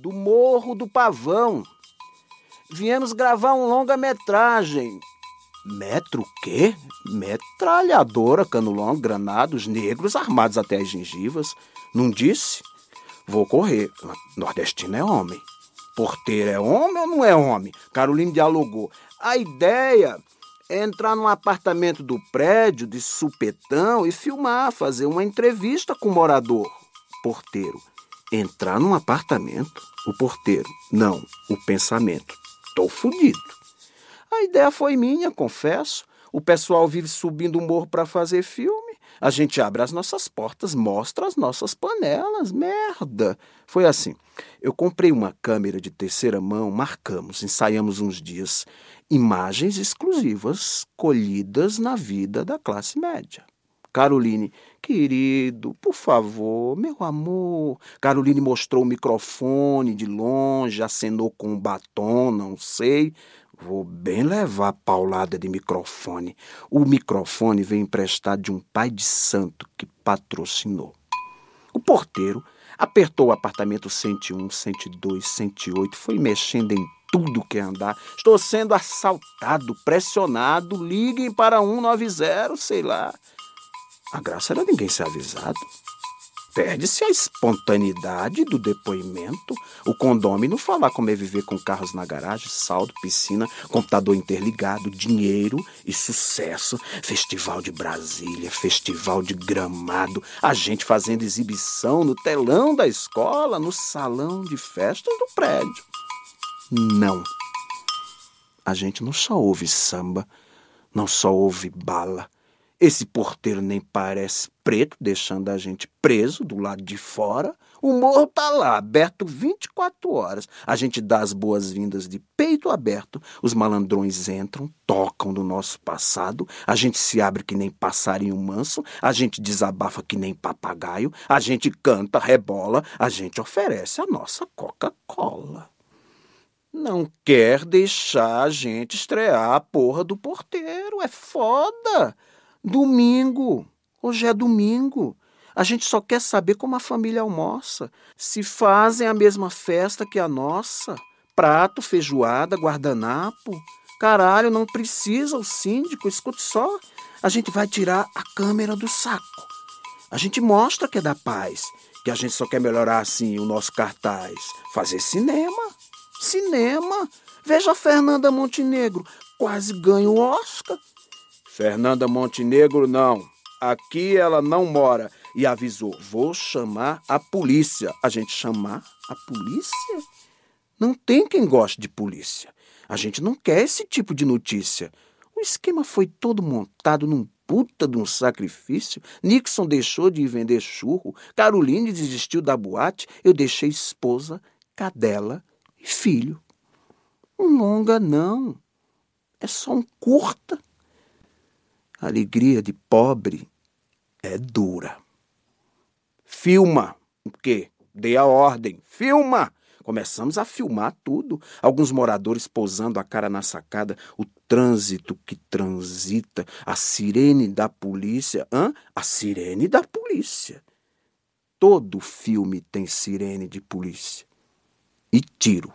do Morro do Pavão. Viemos gravar um longa-metragem. Metro quê? Metralhadora, cano longo, granados, negros armados até as gengivas. Não disse? Vou correr. Nordestino é homem. Porteiro é homem ou não é homem? Carolina dialogou. A ideia é entrar num apartamento do prédio de supetão e filmar, fazer uma entrevista com o morador. Porteiro. Entrar num apartamento? O porteiro. Não, o pensamento. Tô fudido. A ideia foi minha, confesso. O pessoal vive subindo o morro para fazer filme. A gente abre as nossas portas, mostra as nossas panelas. Merda! Foi assim. Eu comprei uma câmera de terceira mão, marcamos, ensaiamos uns dias. Imagens exclusivas colhidas na vida da classe média. Caroline, querido, por favor, meu amor. Caroline mostrou o microfone de longe, acenou com um batom, não sei. Vou bem levar paulada de microfone. O microfone veio emprestado de um pai de santo que patrocinou. O porteiro apertou o apartamento 101, 102, 108, foi mexendo em tudo que andar. Estou sendo assaltado, pressionado. Liguem para 190, sei lá. A graça era ninguém ser avisado. Perde-se a espontaneidade do depoimento. O condômino falar como é viver com carros na garagem, saldo, piscina, computador interligado, dinheiro e sucesso. Festival de Brasília, festival de gramado, a gente fazendo exibição no telão da escola, no salão de festas do prédio. Não. A gente não só ouve samba, não só ouve bala esse porteiro nem parece preto, deixando a gente preso do lado de fora. O morro tá lá, aberto 24 horas. A gente dá as boas-vindas de peito aberto. Os malandrões entram, tocam no nosso passado. A gente se abre que nem passarinho manso. A gente desabafa que nem papagaio. A gente canta, rebola. A gente oferece a nossa Coca-Cola. Não quer deixar a gente estrear a porra do porteiro. É foda. Domingo. Hoje é domingo. A gente só quer saber como a família almoça. Se fazem a mesma festa que a nossa. Prato, feijoada, guardanapo. Caralho, não precisa o síndico, escute só. A gente vai tirar a câmera do saco. A gente mostra que é da paz, que a gente só quer melhorar assim o nosso cartaz. Fazer cinema. Cinema. Veja a Fernanda Montenegro, quase ganha o Oscar. Fernanda Montenegro não. Aqui ela não mora. E avisou: vou chamar a polícia. A gente chamar a polícia? Não tem quem goste de polícia. A gente não quer esse tipo de notícia. O esquema foi todo montado num puta de um sacrifício. Nixon deixou de vender churro. Caroline desistiu da boate. Eu deixei esposa, cadela e filho. Um longa não. É só um curta. A alegria de pobre é dura. Filma. O quê? Dei a ordem. Filma! Começamos a filmar tudo. Alguns moradores pousando a cara na sacada, o trânsito que transita, a sirene da polícia. Hã? A sirene da polícia. Todo filme tem sirene de polícia. E tiro.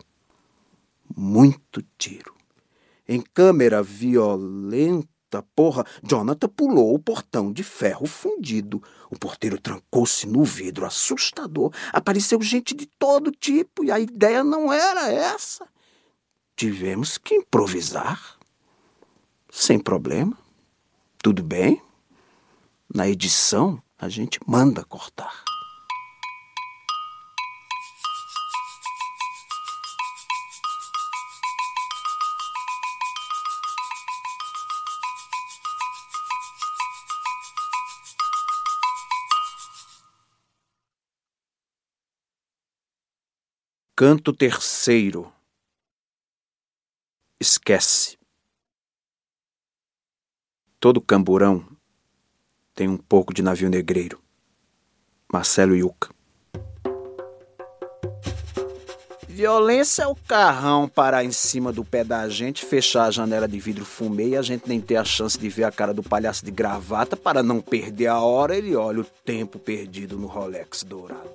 Muito tiro. Em câmera violenta Eita porra! Jonathan pulou o portão de ferro fundido. O porteiro trancou-se no vidro, assustador. Apareceu gente de todo tipo e a ideia não era essa. Tivemos que improvisar. Sem problema. Tudo bem. Na edição, a gente manda cortar. Canto terceiro. Esquece. Todo camburão tem um pouco de navio negreiro. Marcelo Yuca. Violência é o carrão parar em cima do pé da gente, fechar a janela de vidro fumê e a gente nem ter a chance de ver a cara do palhaço de gravata para não perder a hora. Ele olha o tempo perdido no Rolex dourado.